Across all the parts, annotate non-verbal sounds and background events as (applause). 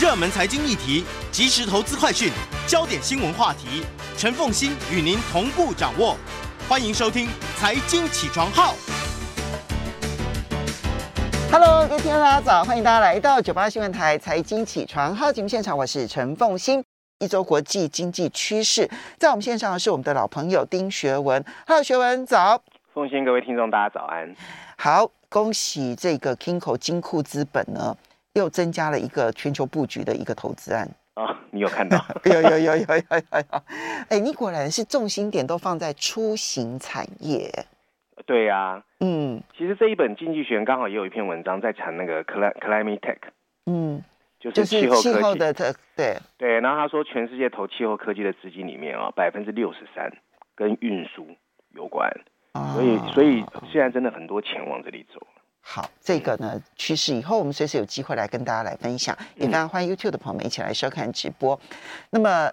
热门财经议题、即时投资快讯、焦点新闻话题，陈凤欣与您同步掌握。欢迎收听《财经起床号》。Hello，各位听众大家早，欢迎大家来到九八新闻台《财经起床号》节目现场，我是陈凤欣。一周国际经济趋势，在我们线上的是我们的老朋友丁学文。Hello，学文早。凤欣，各位听众大家早安。好，恭喜这个 KINCO 金库资本呢，又增加了一个全球布局的一个投资案啊、哦！你有看到？(laughs) 有有有有有有！哎，你果然是重心点都放在出行产业。对呀、啊，嗯，其实这一本《经济学》刚好也有一篇文章在谈那个 climate tech，嗯。就是气候科技，的特对对，然后他说，全世界投气候科技的资金里面啊，百分之六十三跟运输有关，哦、所以所以现在真的很多钱往这里走。好，这个呢趋势以后我们随时有机会来跟大家来分享，也非常欢迎 YouTube 的朋友们一起来收看直播。嗯、那么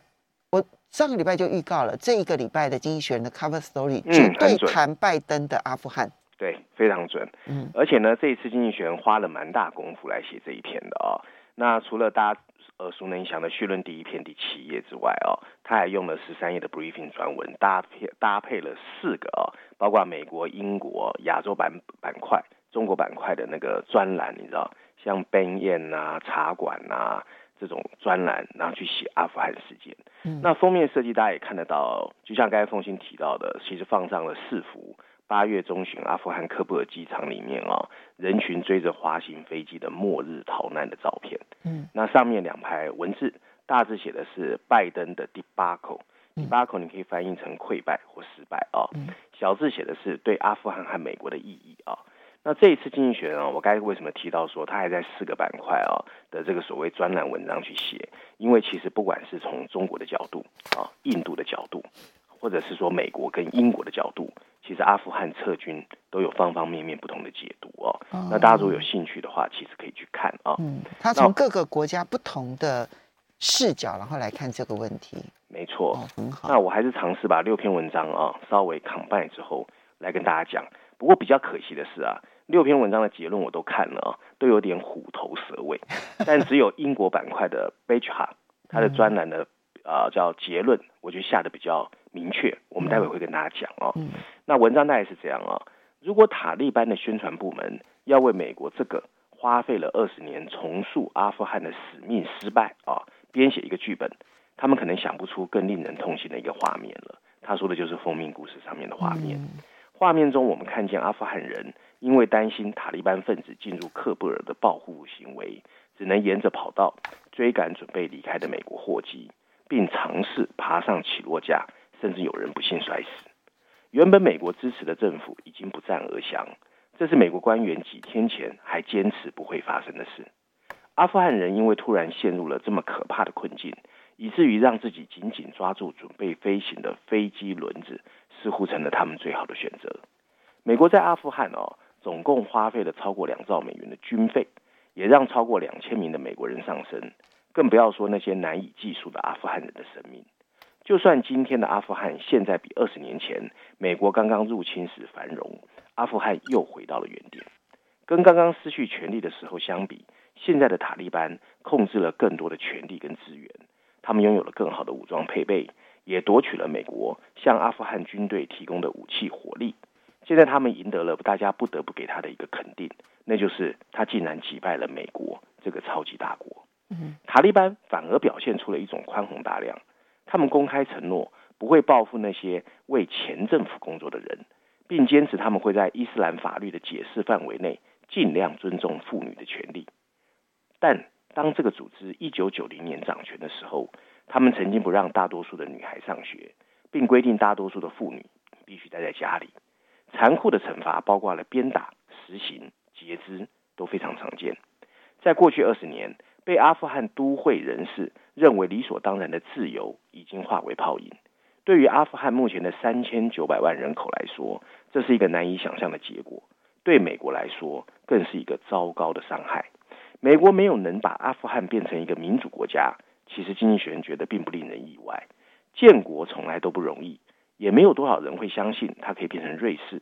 我上个礼拜就预告了，这一个礼拜的经济学人的 Cover Story 绝对谈拜登的阿富汗，对，非常准。嗯，而且呢，这一次经济学人花了蛮大功夫来写这一篇的啊、哦。那除了大家耳熟能详的序论第一篇第七页之外哦，他还用了十三页的 briefing 专文搭配搭配了四个哦，包括美国、英国、亚洲板板块、中国板块的那个专栏，你知道，像 Ben 燕啊、茶馆啊这种专栏，然后去写阿富汗事件。嗯、那封面设计大家也看得到，就像刚才凤馨提到的，其实放上了四幅。八月中旬，阿富汗喀布尔机场里面啊，人群追着滑行飞机的末日逃难的照片。嗯，那上面两排文字，大致写的是拜登的 debacle，debacle 你可以翻译成溃败或失败啊。小字写的是对阿富汗和美国的意义啊。那这一次经济学人啊，我该为什么提到说他还在四个板块啊的这个所谓专栏文章去写？因为其实不管是从中国的角度啊，印度的角度，或者是说美国跟英国的角度。其实阿富汗撤军都有方方面面不同的解读哦。哦，那大家如果有兴趣的话，其实可以去看啊、哦。嗯，他从各个国家不同的视角，然后来看这个问题。没错、哦，很好。那我还是尝试把六篇文章啊稍微 combine 之后来跟大家讲。不过比较可惜的是啊，六篇文章的结论我都看了啊，都有点虎头蛇尾。(laughs) 但只有英国板块的 Becha 他的专栏的啊、呃、叫结论，我觉得下的比较明确。我们待会会跟大家讲哦。嗯。那文章大概是这样啊，如果塔利班的宣传部门要为美国这个花费了二十年重塑阿富汗的使命失败啊，编写一个剧本，他们可能想不出更令人痛心的一个画面了。他说的就是封面故事上面的画面。画面中我们看见阿富汗人因为担心塔利班分子进入喀布尔的报复行为，只能沿着跑道追赶准备离开的美国货机，并尝试爬上起落架，甚至有人不幸摔死。原本美国支持的政府已经不战而降，这是美国官员几天前还坚持不会发生的事。阿富汗人因为突然陷入了这么可怕的困境，以至于让自己紧紧抓住准备飞行的飞机轮子，似乎成了他们最好的选择。美国在阿富汗哦，总共花费了超过两兆美元的军费，也让超过两千名的美国人丧生，更不要说那些难以计数的阿富汗人的生命。就算今天的阿富汗现在比二十年前美国刚刚入侵时繁荣，阿富汗又回到了原点。跟刚刚失去权力的时候相比，现在的塔利班控制了更多的权力跟资源，他们拥有了更好的武装配备，也夺取了美国向阿富汗军队提供的武器火力。现在他们赢得了大家不得不给他的一个肯定，那就是他竟然击败了美国这个超级大国。塔利班反而表现出了一种宽宏大量。他们公开承诺不会报复那些为前政府工作的人，并坚持他们会在伊斯兰法律的解释范围内尽量尊重妇女的权利。但当这个组织一九九零年掌权的时候，他们曾经不让大多数的女孩上学，并规定大多数的妇女必须待在家里。残酷的惩罚包括了鞭打、实行截肢，都非常常见。在过去二十年，被阿富汗都会人士认为理所当然的自由，已经化为泡影。对于阿富汗目前的三千九百万人口来说，这是一个难以想象的结果。对美国来说，更是一个糟糕的伤害。美国没有能把阿富汗变成一个民主国家，其实经济学人觉得并不令人意外。建国从来都不容易，也没有多少人会相信它可以变成瑞士。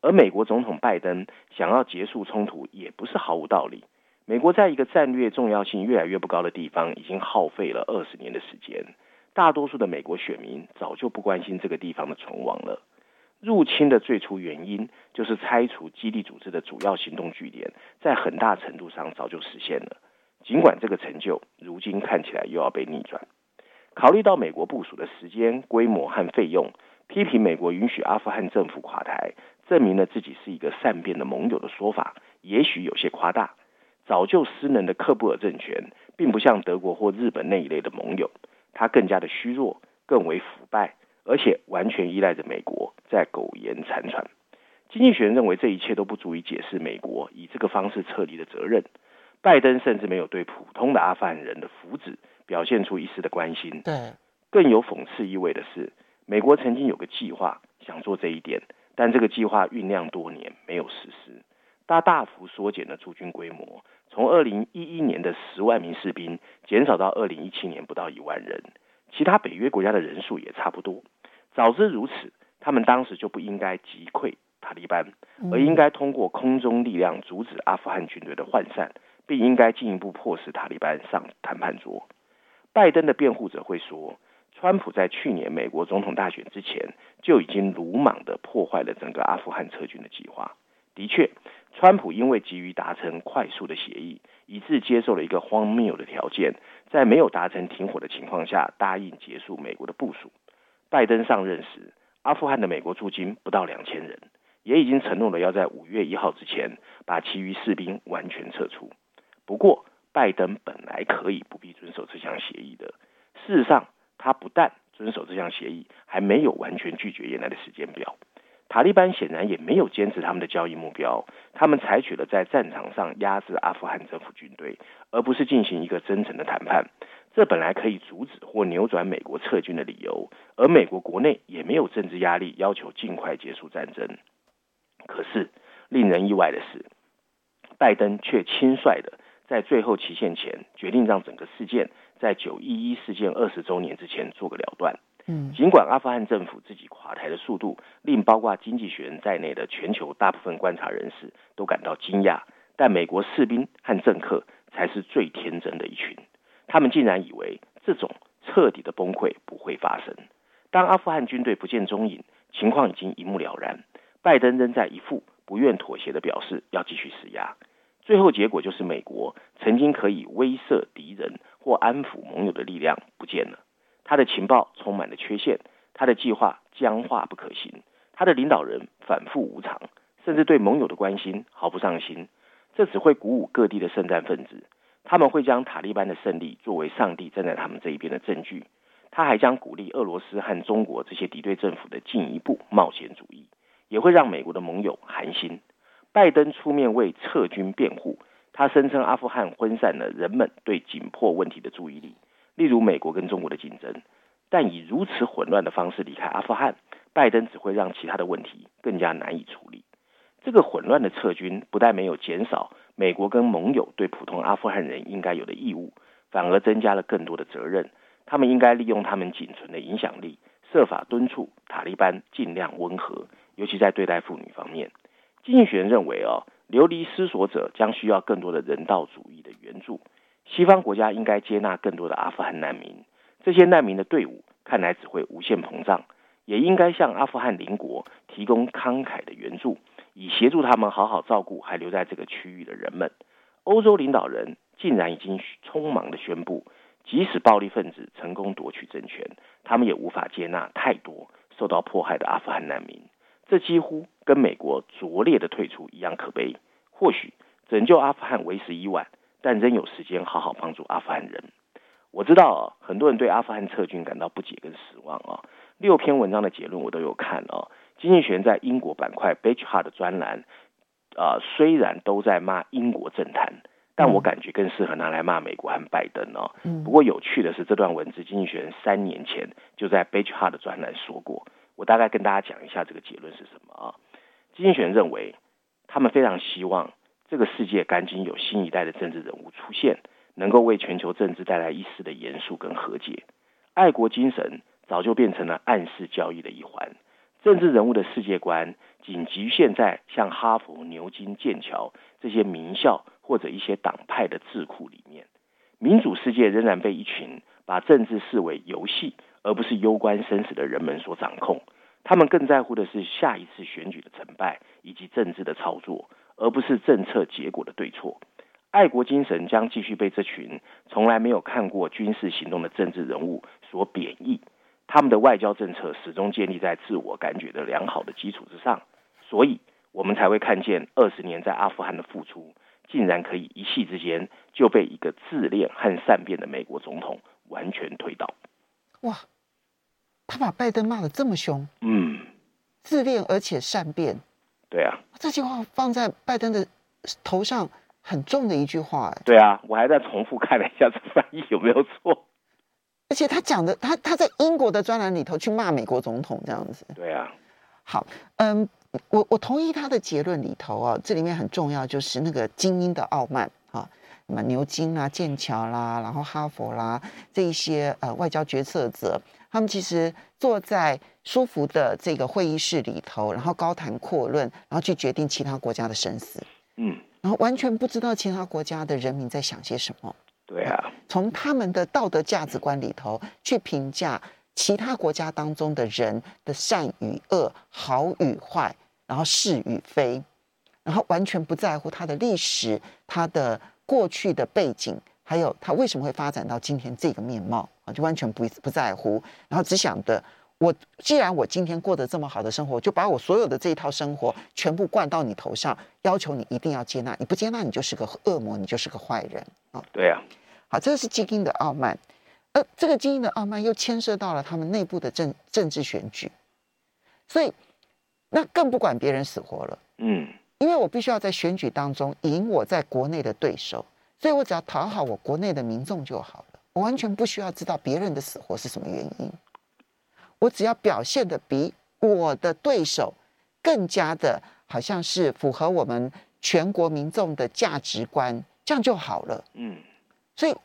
而美国总统拜登想要结束冲突，也不是毫无道理。美国在一个战略重要性越来越不高的地方，已经耗费了二十年的时间。大多数的美国选民早就不关心这个地方的存亡了。入侵的最初原因就是拆除基地组织的主要行动据点，在很大程度上早就实现了。尽管这个成就如今看起来又要被逆转。考虑到美国部署的时间、规模和费用，批评美国允许阿富汗政府垮台，证明了自己是一个善变的盟友的说法，也许有些夸大。早就失能的喀布尔政权，并不像德国或日本那一类的盟友，它更加的虚弱，更为腐败，而且完全依赖着美国在苟延残喘。经济学人认为这一切都不足以解释美国以这个方式撤离的责任。拜登甚至没有对普通的阿富汗人的福祉。表现出一丝的关心。对，更有讽刺意味的是，美国曾经有个计划想做这一点，但这个计划酝酿多年没有实施，它大幅缩减了驻军规模，从二零一一年的十万名士兵减少到二零一七年不到一万人。其他北约国家的人数也差不多。早知如此，他们当时就不应该击溃塔利班，而应该通过空中力量阻止阿富汗军队的涣散，并应该进一步迫使塔利班上谈判桌。拜登的辩护者会说，川普在去年美国总统大选之前就已经鲁莽地破坏了整个阿富汗撤军的计划。的确，川普因为急于达成快速的协议，以致接受了一个荒谬的条件，在没有达成停火的情况下，答应结束美国的部署。拜登上任时，阿富汗的美国驻军不到两千人，也已经承诺了要在五月一号之前把其余士兵完全撤出。不过，拜登本来可以不必遵守这项协议的。事实上，他不但遵守这项协议，还没有完全拒绝原来的时间表。塔利班显然也没有坚持他们的交易目标，他们采取了在战场上压制阿富汗政府军队，而不是进行一个真诚的谈判。这本来可以阻止或扭转美国撤军的理由，而美国国内也没有政治压力要求尽快结束战争。可是，令人意外的是，拜登却轻率的。在最后期限前，决定让整个事件在九一一事件二十周年之前做个了断。嗯，尽管阿富汗政府自己垮台的速度令包括经济学人在内的全球大部分观察人士都感到惊讶，但美国士兵和政客才是最天真的一群。他们竟然以为这种彻底的崩溃不会发生。当阿富汗军队不见踪影，情况已经一目了然。拜登仍在一副不愿妥协的表示，要继续施压。最后结果就是，美国曾经可以威慑敌人或安抚盟友的力量不见了。他的情报充满了缺陷，他的计划僵化不可行，他的领导人反复无常，甚至对盟友的关心毫不上心。这只会鼓舞各地的圣战分子，他们会将塔利班的胜利作为上帝站在他们这一边的证据。他还将鼓励俄罗斯和中国这些敌对政府的进一步冒险主义，也会让美国的盟友寒心。拜登出面为撤军辩护，他声称阿富汗分散了人们对紧迫问题的注意力，例如美国跟中国的竞争。但以如此混乱的方式离开阿富汗，拜登只会让其他的问题更加难以处理。这个混乱的撤军不但没有减少美国跟盟友对普通阿富汗人应该有的义务，反而增加了更多的责任。他们应该利用他们仅存的影响力，设法敦促塔利班尽量温和，尤其在对待妇女方面。经济学人认为，哦，流离失所者将需要更多的人道主义的援助。西方国家应该接纳更多的阿富汗难民。这些难民的队伍看来只会无限膨胀，也应该向阿富汗邻国提供慷慨的援助，以协助他们好好照顾还留在这个区域的人们。欧洲领导人竟然已经匆忙地宣布，即使暴力分子成功夺取政权，他们也无法接纳太多受到迫害的阿富汗难民。这几乎跟美国拙劣的退出一样可悲。或许拯救阿富汗为时已晚，但仍有时间好好帮助阿富汗人。我知道啊，很多人对阿富汗撤军感到不解跟失望啊。六篇文章的结论我都有看啊。经济学人在英国板块 Bechart 的专栏啊，虽然都在骂英国政坛，但我感觉更适合拿来骂美国和拜登哦。不过有趣的是，这段文字经济学人三年前就在 Bechart 的专栏说过。我大概跟大家讲一下这个结论是什么啊？经济学人认为，他们非常希望这个世界赶紧有新一代的政治人物出现，能够为全球政治带来一丝的严肃跟和解。爱国精神早就变成了暗示交易的一环，政治人物的世界观仅局限在像哈佛、牛津、剑桥这些名校或者一些党派的智库里面。民主世界仍然被一群把政治视为游戏，而不是攸关生死的人们所掌控。他们更在乎的是下一次选举的成败以及政治的操作，而不是政策结果的对错。爱国精神将继续被这群从来没有看过军事行动的政治人物所贬抑。他们的外交政策始终建立在自我感觉的良好的基础之上，所以我们才会看见二十年在阿富汗的付出，竟然可以一夕之间就被一个自恋和善变的美国总统完全推倒。哇！他把拜登骂的这么凶，嗯，自恋而且善变，对啊，这句话放在拜登的头上很重的一句话，哎，对啊，我还在重复看了一下这翻译有没有错，而且他讲的，他他在英国的专栏里头去骂美国总统这样子，对啊，好，嗯，我我同意他的结论里头啊，这里面很重要就是那个精英的傲慢啊，什么牛津啊、剑桥啦，然后哈佛啦这一些呃外交决策者。他们其实坐在舒服的这个会议室里头，然后高谈阔论，然后去决定其他国家的生死，嗯，然后完全不知道其他国家的人民在想些什么。对啊，从他们的道德价值观里头去评价其他国家当中的人的善与恶、好与坏，然后是与非，然后完全不在乎他的历史、他的过去的背景。还有他为什么会发展到今天这个面貌啊？就完全不不在乎，然后只想着我既然我今天过得这么好的生活，就把我所有的这一套生活全部灌到你头上，要求你一定要接纳，你不接纳你就是个恶魔，你就是个坏人啊！对啊，好，这个是基因的傲慢，而这个基因的傲慢又牵涉到了他们内部的政政治选举，所以那更不管别人死活了，嗯，因为我必须要在选举当中赢我在国内的对手。所以我只要讨好我国内的民众就好了，我完全不需要知道别人的死活是什么原因，我只要表现的比我的对手更加的好像是符合我们全国民众的价值观，这样就好了。嗯，所以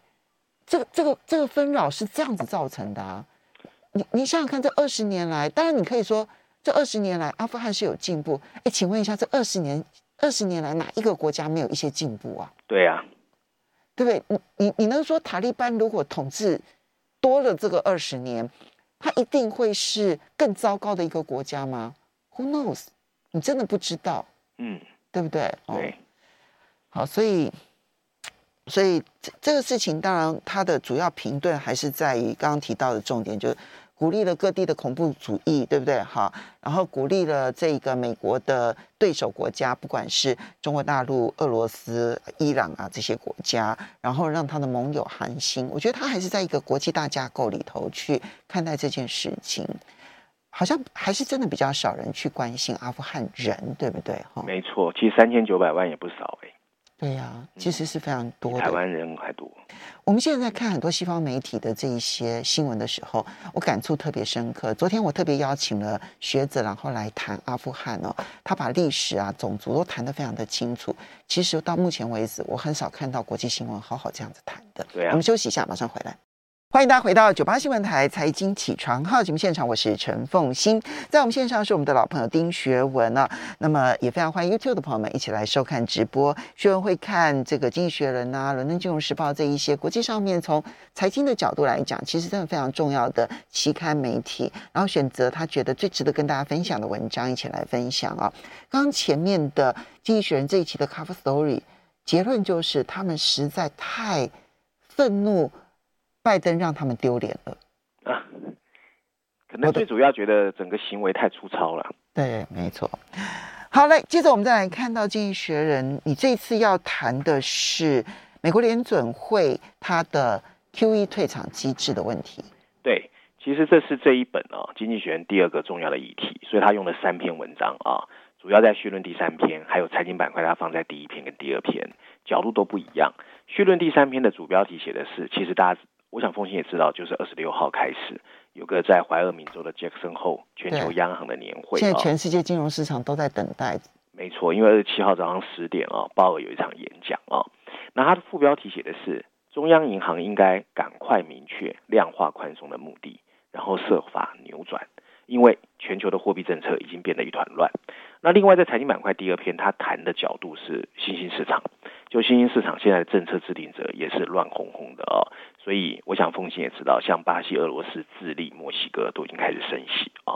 这个这个这个纷扰是这样子造成的啊！你你想想看，这二十年来，当然你可以说这二十年来阿富汗是有进步，哎，请问一下，这二十年二十年来哪一个国家没有一些进步啊？对呀。对不对？你你你能说塔利班如果统治多了这个二十年，它一定会是更糟糕的一个国家吗？Who knows？你真的不知道，嗯，对不对？对，哦、好，所以所以这这个事情，当然它的主要评论还是在于刚刚提到的重点，就是。鼓励了各地的恐怖主义，对不对？好，然后鼓励了这个美国的对手国家，不管是中国大陆、俄罗斯、伊朗啊这些国家，然后让他的盟友寒心。我觉得他还是在一个国际大架构里头去看待这件事情，好像还是真的比较少人去关心阿富汗人，对不对？哈，没错，其实三千九百万也不少哎。对呀、啊，其实是非常多的。台湾人还多。我们现在在看很多西方媒体的这一些新闻的时候，我感触特别深刻。昨天我特别邀请了学者，然后来谈阿富汗哦，他把历史啊、种族都谈得非常的清楚。其实到目前为止，我很少看到国际新闻好好这样子谈的。对啊。我们休息一下，马上回来。欢迎大家回到九八新闻台财经起床号节目现场，我是陈凤欣，在我们线上是我们的老朋友丁学文啊，那么也非常欢迎 YouTube 的朋友们一起来收看直播。学文会看这个《经济学人》啊，《伦敦金融时报》这一些国际上面从财经的角度来讲，其实真的非常重要的期刊媒体，然后选择他觉得最值得跟大家分享的文章一起来分享啊。刚刚前面的《经济学人》这一期的 Cover Story 结论就是，他们实在太愤怒。拜登让他们丢脸了啊！可能最主要觉得整个行为太粗糙了。对，没错。好嘞，接着我们再来看到《经济学人》，你这次要谈的是美国联准会它的 QE 退场机制的问题。对，其实这是这一本啊，《经济学人》第二个重要的议题，所以他用了三篇文章啊，主要在序论第三篇，还有财经板块，它放在第一篇跟第二篇，角度都不一样。序论第三篇的主标题写的是，其实大家。我想凤馨也知道，就是二十六号开始有个在怀俄明州的杰克森后全球央行的年会。现在全世界金融市场都在等待。没错，因为二十七号早上十点啊，鲍尔有一场演讲啊。那他的副标题写的是中央银行应该赶快明确量化宽松的目的，然后设法扭转，因为全球的货币政策已经变得一团乱。那另外在财经板块第二篇，他谈的角度是新兴市场，就新兴市场现在的政策制定者也是乱哄哄的哦。所以我想凤馨也知道，像巴西、俄罗斯、智利、墨西哥都已经开始升息啊。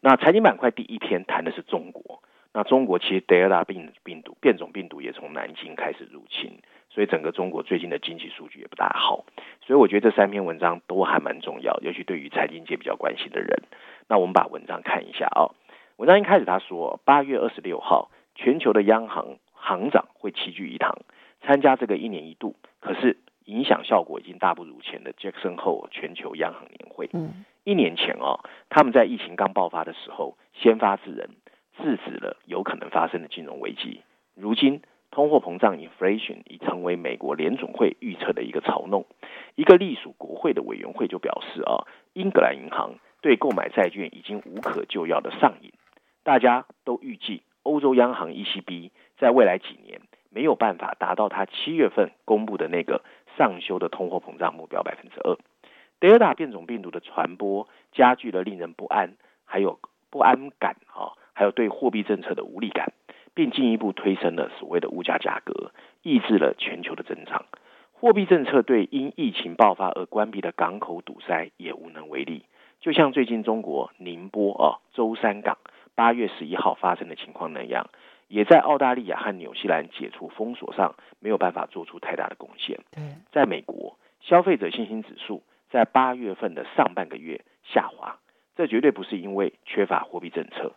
那财经板块第一篇谈的是中国，那中国其实德尔塔病病毒变种病毒也从南京开始入侵，所以整个中国最近的经济数据也不大好。所以我觉得这三篇文章都还蛮重要，尤其对于财经界比较关心的人。那我们把文章看一下啊、哦。文章一开始他说，八月二十六号，全球的央行行长会齐聚一堂，参加这个一年一度，可是影响效果已经大不如前的 Jackson Hole 全球央行年会。嗯，一年前哦，他们在疫情刚爆发的时候，先发制人，制止了有可能发生的金融危机。如今，通货膨胀 （inflation） 已成为美国联总会预测的一个嘲弄。一个隶属国会的委员会就表示啊，英格兰银行对购买债券已经无可救药的上瘾。大家都预计欧洲央行 ECB 在未来几年没有办法达到他七月份公布的那个上修的通货膨胀目标百分之二。德尔塔变种病毒的传播加剧了令人不安，还有不安感啊，还有对货币政策的无力感。并进一步推升了所谓的物价价格，抑制了全球的增长。货币政策对因疫情爆发而关闭的港口堵塞也无能为力。就像最近中国宁波啊舟山港八月十一号发生的情况那样，也在澳大利亚和纽西兰解除封锁上没有办法做出太大的贡献。在美国，消费者信心指数在八月份的上半个月下滑，这绝对不是因为缺乏货币政策，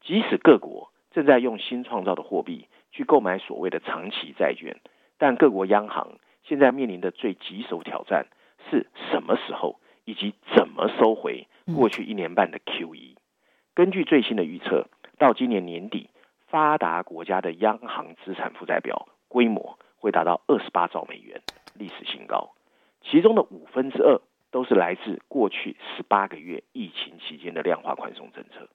即使各国。正在用新创造的货币去购买所谓的长期债券，但各国央行现在面临的最棘手挑战是什么时候以及怎么收回过去一年半的 QE。根据最新的预测，到今年年底，发达国家的央行资产负债表规模会达到二十八兆美元，历史新高。其中的五分之二都是来自过去十八个月疫情期间的量化宽松政策。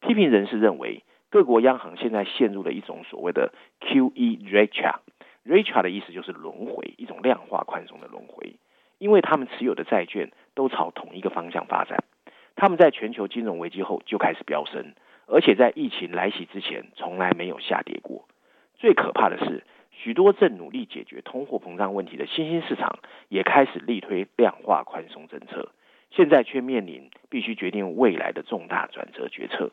批评人士认为。各国央行现在陷入了一种所谓的 QE retard，retard 的意思就是轮回，一种量化宽松的轮回，因为他们持有的债券都朝同一个方向发展，他们在全球金融危机后就开始飙升，而且在疫情来袭之前从来没有下跌过。最可怕的是，许多正努力解决通货膨胀问题的新兴市场也开始力推量化宽松政策，现在却面临必须决定未来的重大转折决策。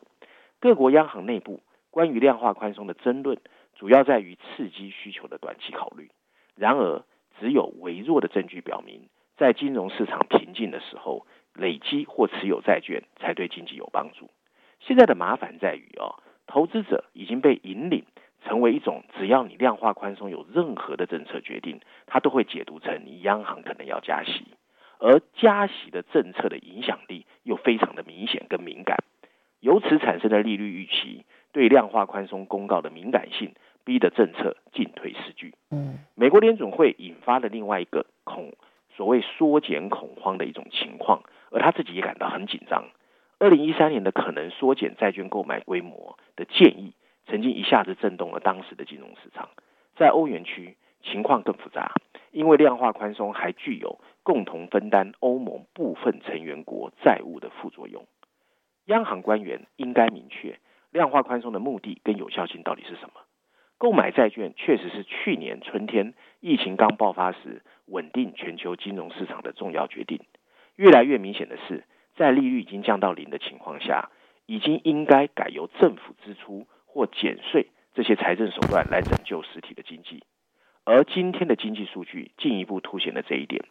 各国央行内部关于量化宽松的争论，主要在于刺激需求的短期考虑。然而，只有微弱的证据表明，在金融市场平静的时候，累积或持有债券才对经济有帮助。现在的麻烦在于哦，投资者已经被引领成为一种，只要你量化宽松有任何的政策决定，他都会解读成你央行可能要加息，而加息的政策的影响力又非常的明显跟敏感。由此产生的利率预期对量化宽松公告的敏感性，逼得政策进退失据。嗯，美国联准会引发了另外一个恐所谓缩减恐慌的一种情况，而他自己也感到很紧张。二零一三年的可能缩减债券购买规模的建议，曾经一下子震动了当时的金融市场。在欧元区情况更复杂，因为量化宽松还具有共同分担欧盟部分成员国债务的副作用。央行官员应该明确量化宽松的目的跟有效性到底是什么？购买债券确实是去年春天疫情刚爆发时稳定全球金融市场的重要决定。越来越明显的是，在利率已经降到零的情况下，已经应该改由政府支出或减税这些财政手段来拯救实体的经济。而今天的经济数据进一步凸显了这一点。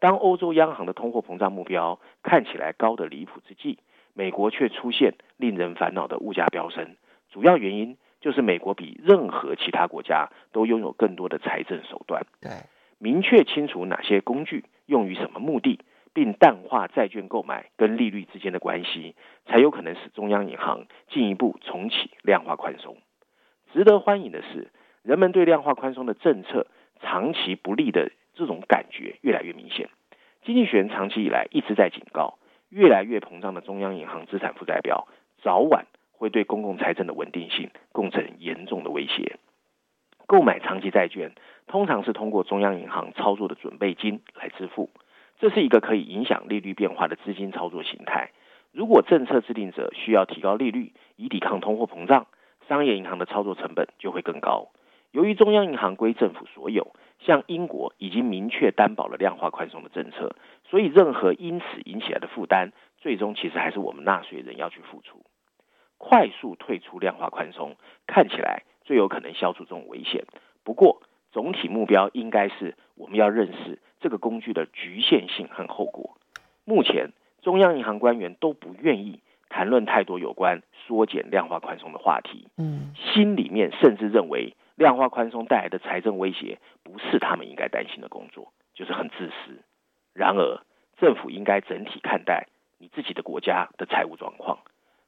当欧洲央行的通货膨胀目标看起来高得离谱之际，美国却出现令人烦恼的物价飙升，主要原因就是美国比任何其他国家都拥有更多的财政手段。对，明确清楚哪些工具用于什么目的，并淡化债券购买跟利率之间的关系，才有可能使中央银行进一步重启量化宽松。值得欢迎的是，人们对量化宽松的政策长期不利的这种感觉越来越明显。经济学人长期以来一直在警告。越来越膨胀的中央银行资产负债表，早晚会对公共财政的稳定性构成严重的威胁。购买长期债券通常是通过中央银行操作的准备金来支付，这是一个可以影响利率变化的资金操作形态。如果政策制定者需要提高利率以抵抗通货膨胀，商业银行的操作成本就会更高。由于中央银行归政府所有，像英国已经明确担保了量化宽松的政策，所以任何因此引起来的负担，最终其实还是我们纳税人要去付出。快速退出量化宽松，看起来最有可能消除这种危险。不过，总体目标应该是我们要认识这个工具的局限性和后果。目前，中央银行官员都不愿意谈论太多有关缩减量化宽松的话题。嗯，心里面甚至认为。量化宽松带来的财政威胁不是他们应该担心的工作，就是很自私。然而，政府应该整体看待你自己的国家的财务状况，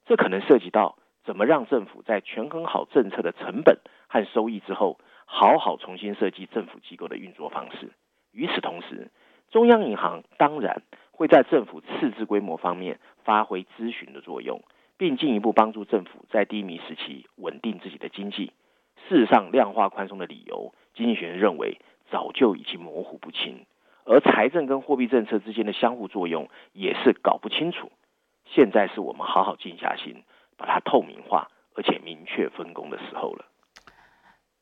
这可能涉及到怎么让政府在权衡好政策的成本和收益之后，好好重新设计政府机构的运作方式。与此同时，中央银行当然会在政府赤字规模方面发挥咨询的作用，并进一步帮助政府在低迷时期稳定自己的经济。事实上，量化宽松的理由，经济学人认为早就已经模糊不清，而财政跟货币政策之间的相互作用也是搞不清楚。现在是我们好好静下心，把它透明化，而且明确分工的时候了。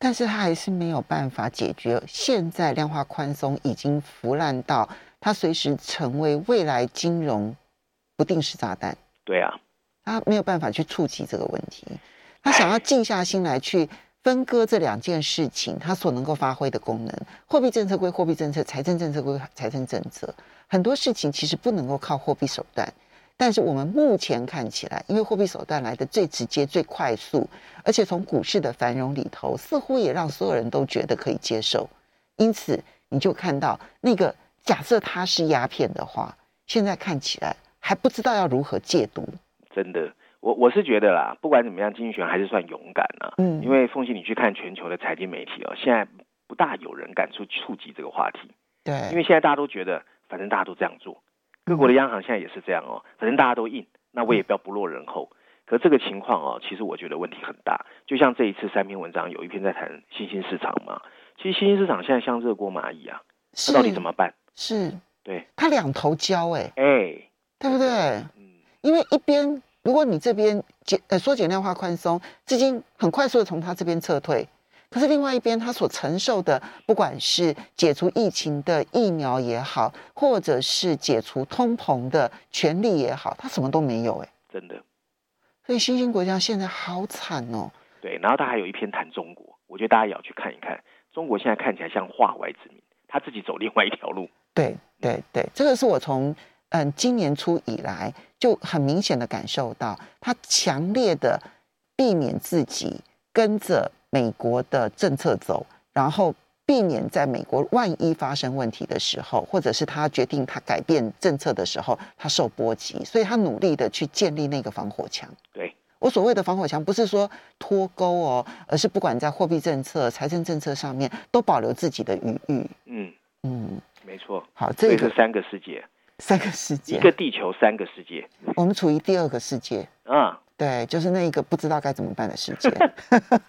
但是，他还是没有办法解决。现在量化宽松已经腐烂到它随时成为未来金融不定时炸弹。对啊，他没有办法去触及这个问题。他想要静下心来去。分割这两件事情，它所能够发挥的功能，货币政策归货币政策，财政政策归财政政策。很多事情其实不能够靠货币手段，但是我们目前看起来，因为货币手段来的最直接、最快速，而且从股市的繁荣里头，似乎也让所有人都觉得可以接受。因此，你就看到那个假设它是鸦片的话，现在看起来还不知道要如何戒毒。真的。我我是觉得啦，不管怎么样，经济学还是算勇敢啊。嗯，因为凤信，你去看全球的财经媒体哦，现在不大有人敢去触及这个话题。对，因为现在大家都觉得，反正大家都这样做，各国的央行现在也是这样哦，反正大家都印，那我也不要不落人后。可这个情况哦，其实我觉得问题很大。就像这一次三篇文章，有一篇在谈新兴市场嘛，其实新兴市场现在像热锅蚂蚁啊，那到底怎么办？是，对，它两头焦哎，哎，对不对？嗯，因为一边。如果你这边减呃缩减量化宽松，资金很快速的从它这边撤退，可是另外一边他所承受的，不管是解除疫情的疫苗也好，或者是解除通膨的权利也好，他什么都没有哎，真的。所以新兴国家现在好惨哦。对，然后他还有一篇谈中国，我觉得大家也要去看一看，中国现在看起来像化外之民，他自己走另外一条路。对对对，这个是我从。嗯，今年初以来就很明显的感受到，他强烈的避免自己跟着美国的政策走，然后避免在美国万一发生问题的时候，或者是他决定他改变政策的时候，他受波及，所以他努力的去建立那个防火墙。对，我所谓的防火墙，不是说脱钩哦，而是不管在货币政策、财政政策上面都保留自己的余裕。嗯嗯，没错。好，这个是三个世界。三个世界，一个地球，三个世界。我们处于第二个世界啊，对，就是那一个不知道该怎么办的世界。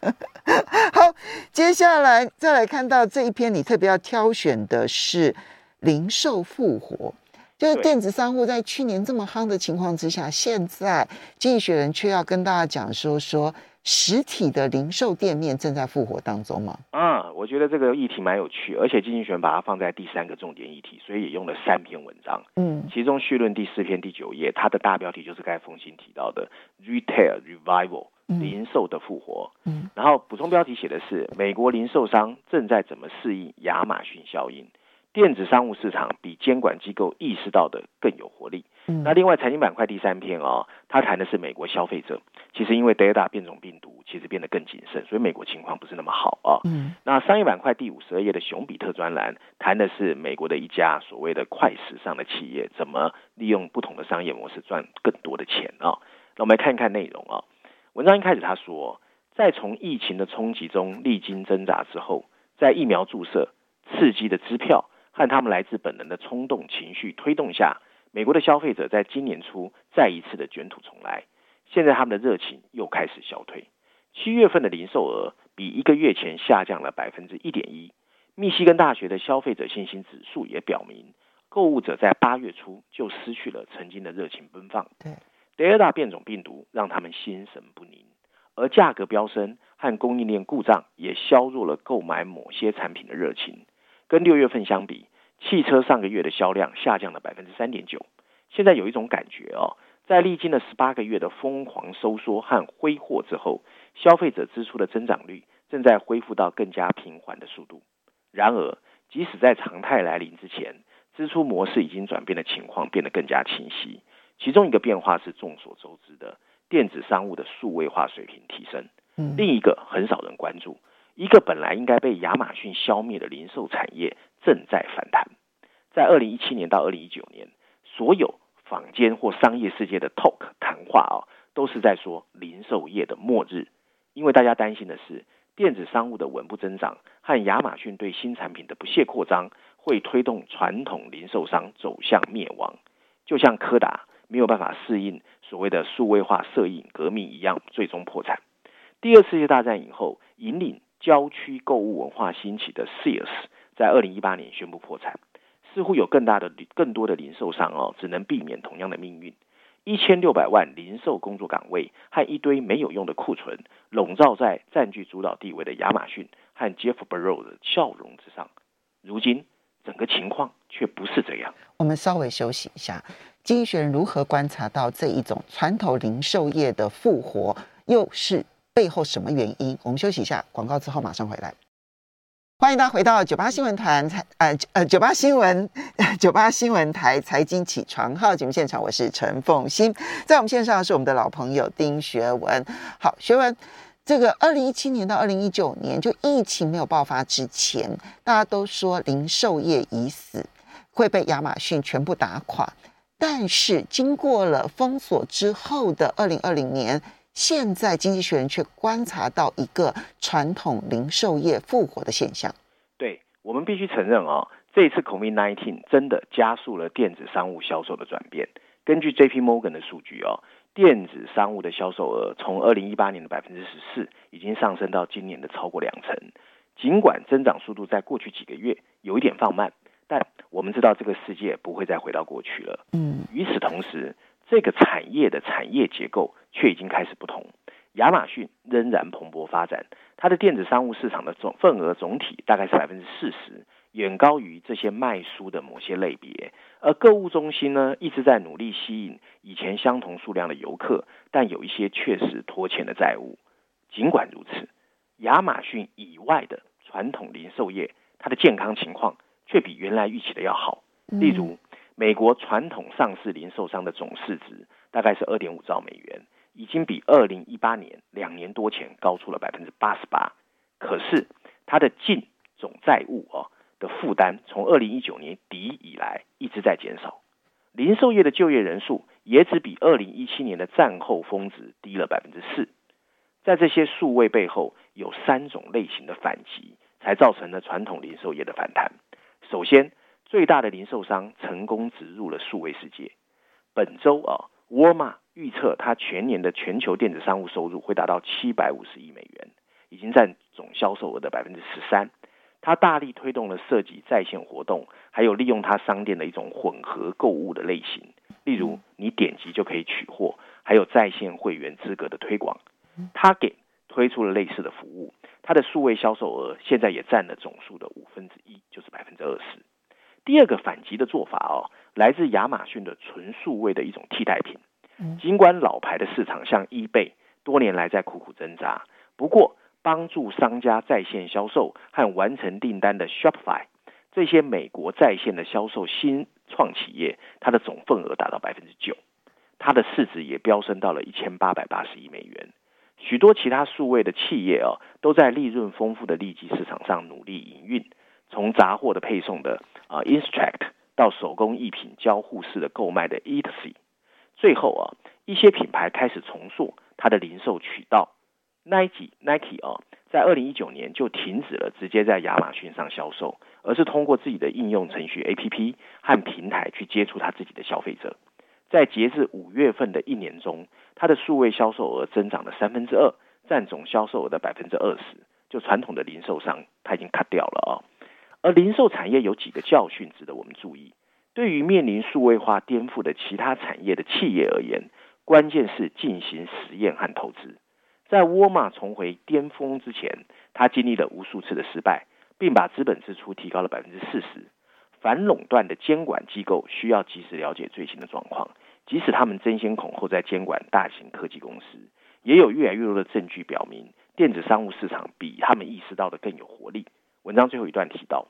(laughs) 好，接下来再来看到这一篇，你特别要挑选的是零售复活，就是电子商务在去年这么夯的情况之下，现在经济学人却要跟大家讲说说。实体的零售店面正在复活当中吗？嗯，我觉得这个议题蛮有趣，而且经济学把它放在第三个重点议题，所以也用了三篇文章。嗯，其中序论第四篇第九页，它的大标题就是刚才凤馨提到的 Retail Revival，零售的复活。嗯，然后补充标题写的是美国零售商正在怎么适应亚马逊效应。电子商务市场比监管机构意识到的更有活力。嗯，那另外财经板块第三篇哦，他谈的是美国消费者。其实因为 Delta 变种病毒，其实变得更谨慎，所以美国情况不是那么好啊。嗯，那商业板块第五十二页的熊彼特专栏谈的是美国的一家所谓的快时尚的企业，怎么利用不同的商业模式赚更多的钱啊。那我们来看一看内容啊。文章一开始他说，在从疫情的冲击中历经挣扎之后，在疫苗注射、刺激的支票。和他们来自本能的冲动情绪推动下，美国的消费者在今年初再一次的卷土重来。现在他们的热情又开始消退。七月份的零售额比一个月前下降了百分之一点一。密西根大学的消费者信心指数也表明，购物者在八月初就失去了曾经的热情奔放。对，德尔塔变种病毒让他们心神不宁，而价格飙升和供应链故障也削弱了购买某些产品的热情。跟六月份相比，汽车上个月的销量下降了百分之三点九。现在有一种感觉哦，在历经了十八个月的疯狂收缩和挥霍之后，消费者支出的增长率正在恢复到更加平缓的速度。然而，即使在常态来临之前，支出模式已经转变的情况变得更加清晰。其中一个变化是众所周知的电子商务的数位化水平提升。另一个很少人关注，一个本来应该被亚马逊消灭的零售产业正在反弹。在二零一七年到二零一九年，所有坊间或商业世界的 talk 谈话啊，都是在说零售业的末日，因为大家担心的是电子商务的稳步增长和亚马逊对新产品的不懈扩张，会推动传统零售商走向灭亡，就像柯达没有办法适应所谓的数位化摄影革命一样，最终破产。第二次世界大战以后，引领郊区购物文化兴起的 Sears 在二零一八年宣布破产。似乎有更大的、更多的零售商哦，只能避免同样的命运。一千六百万零售工作岗位和一堆没有用的库存，笼罩在占据主导地位的亚马逊和 Jeff Bezos 的笑容之上。如今，整个情况却不是这样。我们稍微休息一下。经济学人如何观察到这一种传统零售业的复活，又是背后什么原因？我们休息一下，广告之后马上回来。欢迎大家回到九八新闻团财呃呃九八新闻 (laughs) 九八新闻台财经起床号节目现场，我是陈凤馨，在我们线上是我们的老朋友丁学文。好，学文，这个二零一七年到二零一九年，就疫情没有爆发之前，大家都说零售业已死，会被亚马逊全部打垮。但是经过了封锁之后的二零二零年。现在经济学人却观察到一个传统零售业复活的现象。对，我们必须承认啊、哦，这一次 COVID-19 真的加速了电子商务销售的转变。根据 JP Morgan 的数据哦，电子商务的销售额从二零一八年的百分之十四，已经上升到今年的超过两成。尽管增长速度在过去几个月有一点放慢，但我们知道这个世界不会再回到过去了。嗯，与此同时。这个产业的产业结构却已经开始不同。亚马逊仍然蓬勃发展，它的电子商务市场的总份额总体大概是百分之四十，远高于这些卖书的某些类别。而购物中心呢，一直在努力吸引以前相同数量的游客，但有一些确实拖欠的债务。尽管如此，亚马逊以外的传统零售业，它的健康情况却比原来预期的要好。例如，美国传统上市零售商的总市值大概是二点五兆美元，已经比二零一八年两年多前高出了百分之八十八。可是它的净总债务啊的负担，从二零一九年底以来一直在减少。零售业的就业人数也只比二零一七年的战后峰值低了百分之四。在这些数位背后，有三种类型的反击，才造成了传统零售业的反弹。首先，最大的零售商成功植入了数位世界。本周啊，沃尔玛预测它全年的全球电子商务收入会达到七百五十亿美元，已经占总销售额的百分之十三。它大力推动了设计在线活动，还有利用它商店的一种混合购物的类型，例如你点击就可以取货，还有在线会员资格的推广。它给推出了类似的服务，它的数位销售额现在也占了总数的五分之一，就是百分之二十。第二个反击的做法哦，来自亚马逊的纯数位的一种替代品。尽管老牌的市场像 eBay 多年来在苦苦挣扎，不过帮助商家在线销售和完成订单的 Shopify 这些美国在线的销售新创企业，它的总份额达到百分之九，它的市值也飙升到了一千八百八十亿美元。许多其他数位的企业哦，都在利润丰富的利基市场上努力营运。从杂货的配送的啊 i n s t r a c t 到手工艺品交互式的购买的 Etsy，最后啊一些品牌开始重塑它的零售渠道。Nike Nike 啊，在二零一九年就停止了直接在亚马逊上销售，而是通过自己的应用程序 APP 和平台去接触他自己的消费者。在截至五月份的一年中，它的数位销售额增长了三分之二，占总销售额的百分之二十。就传统的零售商，它已经 cut 掉了啊。而零售产业有几个教训值得我们注意。对于面临数位化颠覆的其他产业的企业而言，关键是进行实验和投资。在沃尔玛重回巅峰之前，他经历了无数次的失败，并把资本支出提高了百分之四十。反垄断的监管机构需要及时了解最新的状况，即使他们争先恐后在监管大型科技公司，也有越来越多的证据表明，电子商务市场比他们意识到的更有活力。文章最后一段提到，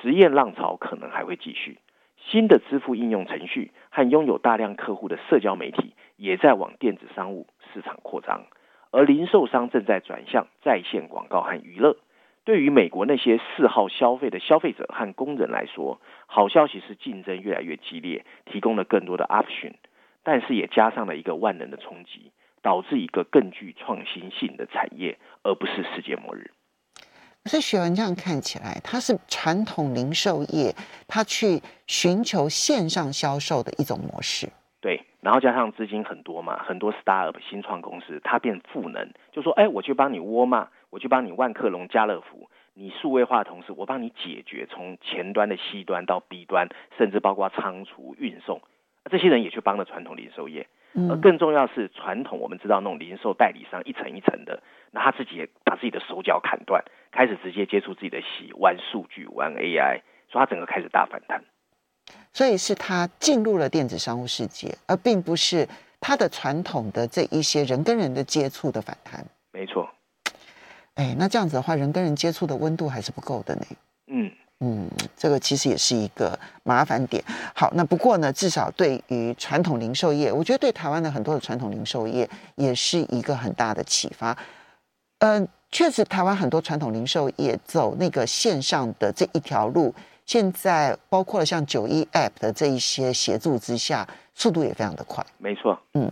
实验浪潮可能还会继续，新的支付应用程序和拥有大量客户的社交媒体也在往电子商务市场扩张。而零售商正在转向在线广告和娱乐。对于美国那些嗜好消费的消费者和工人来说，好消息是竞争越来越激烈，提供了更多的 option，但是也加上了一个万能的冲击，导致一个更具创新性的产业，而不是世界末日。所以学文这样看起来，它是传统零售业，它去寻求线上销售的一种模式。对。然后加上资金很多嘛，很多 startup 新创公司，它变赋能，就说，哎，我去帮你沃尔玛，我去帮你万客隆、家乐福，你数位化的同时，我帮你解决从前端的 C 端到 B 端，甚至包括仓储、运送，这些人也去帮了传统零售业。而更重要是传统，我们知道那种零售代理商一层一层的，那他自己也把自己的手脚砍断，开始直接接触自己的息，玩数据、玩 AI，所以他整个开始大反弹。所以是他进入了电子商务世界，而并不是他的传统的这一些人跟人的接触的反弹。没错。哎，那这样子的话，人跟人接触的温度还是不够的呢。嗯嗯，这个其实也是一个麻烦点。好，那不过呢，至少对于传统零售业，我觉得对台湾的很多的传统零售业也是一个很大的启发。嗯、呃，确实，台湾很多传统零售业走那个线上的这一条路。现在包括了像九一 App 的这一些协助之下，速度也非常的快。没错，嗯，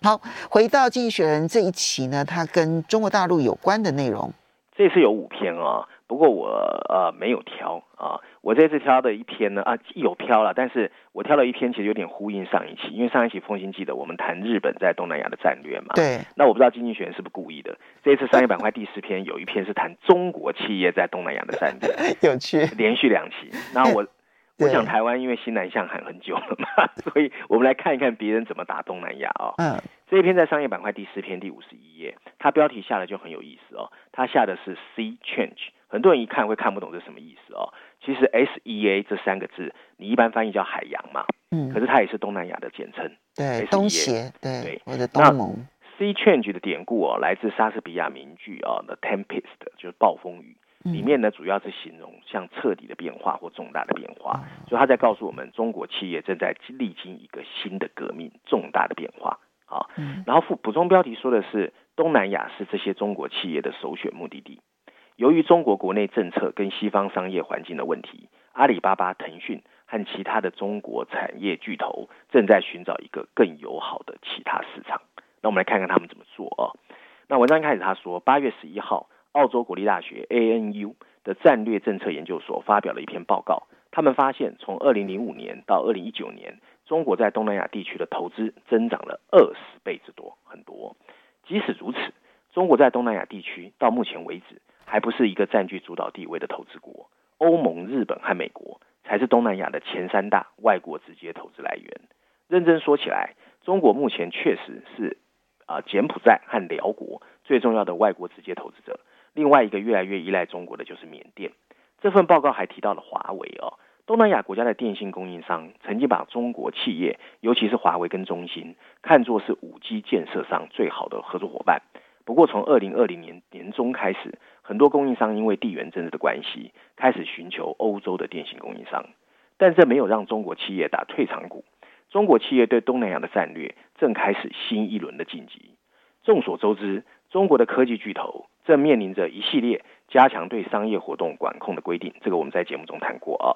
好，回到《经济学人》这一期呢，它跟中国大陆有关的内容，这次有五篇啊。不过我呃没有挑啊，我这次挑的一篇呢啊有挑了，但是我挑了一篇其实有点呼应上一期，因为上一期风行记得我们谈日本在东南亚的战略嘛。对。那我不知道经济学人是不是故意的，这一次商业板块第四篇有一篇是谈中国企业在东南亚的战略，(laughs) 有趣，连续两期。那我 (laughs) 我想台湾因为西南向喊很久了嘛，所以我们来看一看别人怎么打东南亚哦。嗯。这一篇在商业板块第四篇第五十一页，它标题下的就很有意思哦，它下的是 Sea Change。很多人一看会看不懂这是什么意思哦。其实 S E A 这三个字，你一般翻译叫海洋嘛，嗯，可是它也是东南亚的简称，对东协，对，对，或者东盟。Sea Change 的典故哦，来自莎士比亚名句哦，《The Tempest》就是暴风雨，里面呢主要是形容像彻底的变化或重大的变化，嗯、所以他在告诉我们，中国企业正在历经一个新的革命，重大的变化啊。嗯、然后附补充标题说的是，东南亚是这些中国企业的首选目的地。由于中国国内政策跟西方商业环境的问题，阿里巴巴、腾讯和其他的中国产业巨头正在寻找一个更友好的其他市场。那我们来看看他们怎么做哦。那文章一开始他说，八月十一号，澳洲国立大学 ANU 的战略政策研究所发表了一篇报告，他们发现从二零零五年到二零一九年，中国在东南亚地区的投资增长了二十倍之多，很多。即使如此，中国在东南亚地区到目前为止，还不是一个占据主导地位的投资国，欧盟、日本和美国才是东南亚的前三大外国直接投资来源。认真说起来，中国目前确实是啊柬埔寨和寮国最重要的外国直接投资者。另外一个越来越依赖中国的就是缅甸。这份报告还提到了华为哦，东南亚国家的电信供应商曾经把中国企业，尤其是华为跟中兴，看作是五 G 建设上最好的合作伙伴。不过，从二零二零年年中开始，很多供应商因为地缘政治的关系，开始寻求欧洲的电信供应商。但这没有让中国企业打退场鼓。中国企业对东南亚的战略正开始新一轮的晋级。众所周知，中国的科技巨头正面临着一系列加强对商业活动管控的规定。这个我们在节目中谈过啊。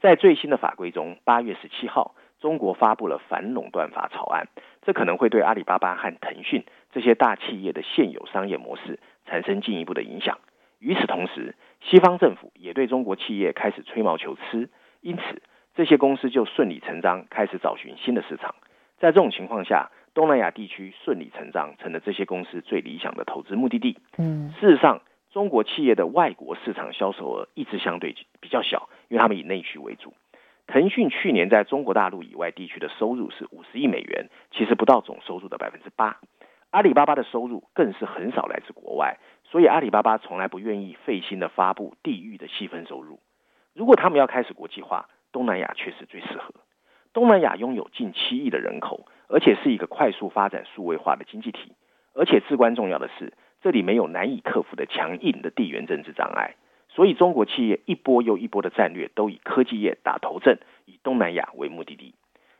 在最新的法规中，八月十七号，中国发布了反垄断法草案，这可能会对阿里巴巴和腾讯这些大企业的现有商业模式产生进一步的影响。与此同时，西方政府也对中国企业开始吹毛求疵，因此这些公司就顺理成章开始找寻新的市场。在这种情况下，东南亚地区顺理成章成了这些公司最理想的投资目的地。嗯，事实上，中国企业的外国市场销售额一直相对比较小，因为他们以内需为主。腾讯去年在中国大陆以外地区的收入是五十亿美元，其实不到总收入的百分之八。阿里巴巴的收入更是很少来自国外，所以阿里巴巴从来不愿意费心的发布地域的细分收入。如果他们要开始国际化，东南亚确实最适合。东南亚拥有近七亿的人口，而且是一个快速发展数位化的经济体，而且至关重要的是，这里没有难以克服的强硬的地缘政治障碍。所以中国企业一波又一波的战略都以科技业打头阵，以东南亚为目的地。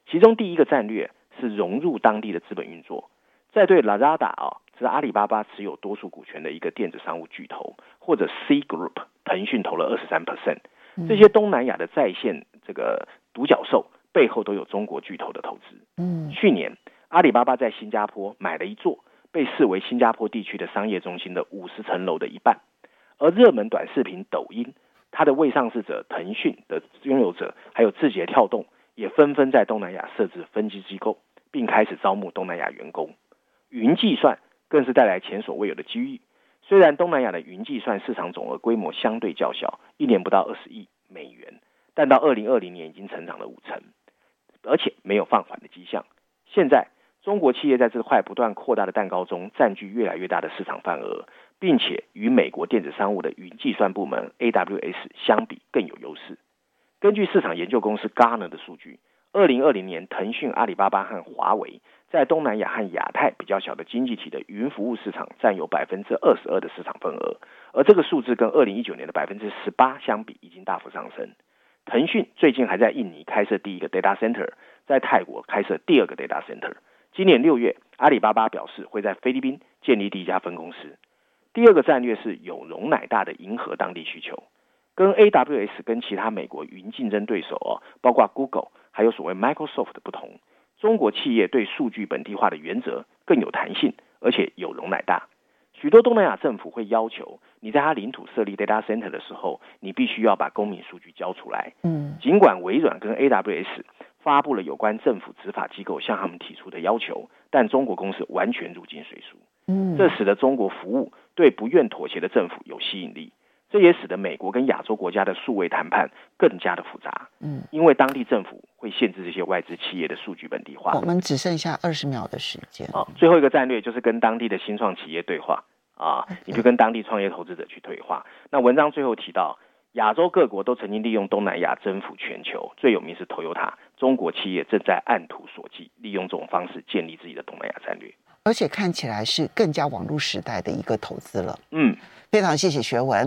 其中第一个战略是融入当地的资本运作。在对 Lazada 啊，是阿里巴巴持有多数股权的一个电子商务巨头，或者 C Group，腾讯投了二十三 percent，这些东南亚的在线这个独角兽背后都有中国巨头的投资。嗯，去年阿里巴巴在新加坡买了一座被视为新加坡地区的商业中心的五十层楼的一半，而热门短视频抖音，它的未上市者腾讯的拥有者还有字节跳动也纷纷在东南亚设置分支机构，并开始招募东南亚员工。云计算更是带来前所未有的机遇。虽然东南亚的云计算市场总额规模相对较小，一年不到二十亿美元，但到二零二零年已经成长了五成，而且没有放缓的迹象。现在，中国企业在这块不断扩大的蛋糕中占据越来越大的市场份额，并且与美国电子商务的云计算部门 AWS 相比更有优势。根据市场研究公司 Gartner 的数据，二零二零年，腾讯、阿里巴巴和华为。在东南亚和亚太比较小的经济体的云服务市场占有百分之二十二的市场份额，而这个数字跟二零一九年的百分之十八相比，已经大幅上升。腾讯最近还在印尼开设第一个 data center，在泰国开设第二个 data center。今年六月，阿里巴巴表示会在菲律宾建立第一家分公司。第二个战略是有容乃大的迎合当地需求，跟 AWS 跟其他美国云竞争对手哦，包括 Google 还有所谓 Microsoft 的不同。中国企业对数据本地化的原则更有弹性，而且有容乃大。许多东南亚政府会要求你在他领土设立 data center 的时候，你必须要把公民数据交出来。嗯，尽管微软跟 AWS 发布了有关政府执法机构向他们提出的要求，但中国公司完全入境随俗。嗯，这使得中国服务对不愿妥协的政府有吸引力。这也使得美国跟亚洲国家的数位谈判更加的复杂，嗯，因为当地政府会限制这些外资企业的数据本地化。我们只剩下二十秒的时间。啊，最后一个战略就是跟当地的新创企业对话啊，你就跟当地创业投资者去对话。那文章最后提到，亚洲各国都曾经利用东南亚征服全球，最有名是 Toyota，中国企业正在按图索骥，利用这种方式建立自己的东南亚战略，而且看起来是更加网络时代的一个投资了。嗯，非常谢谢学文。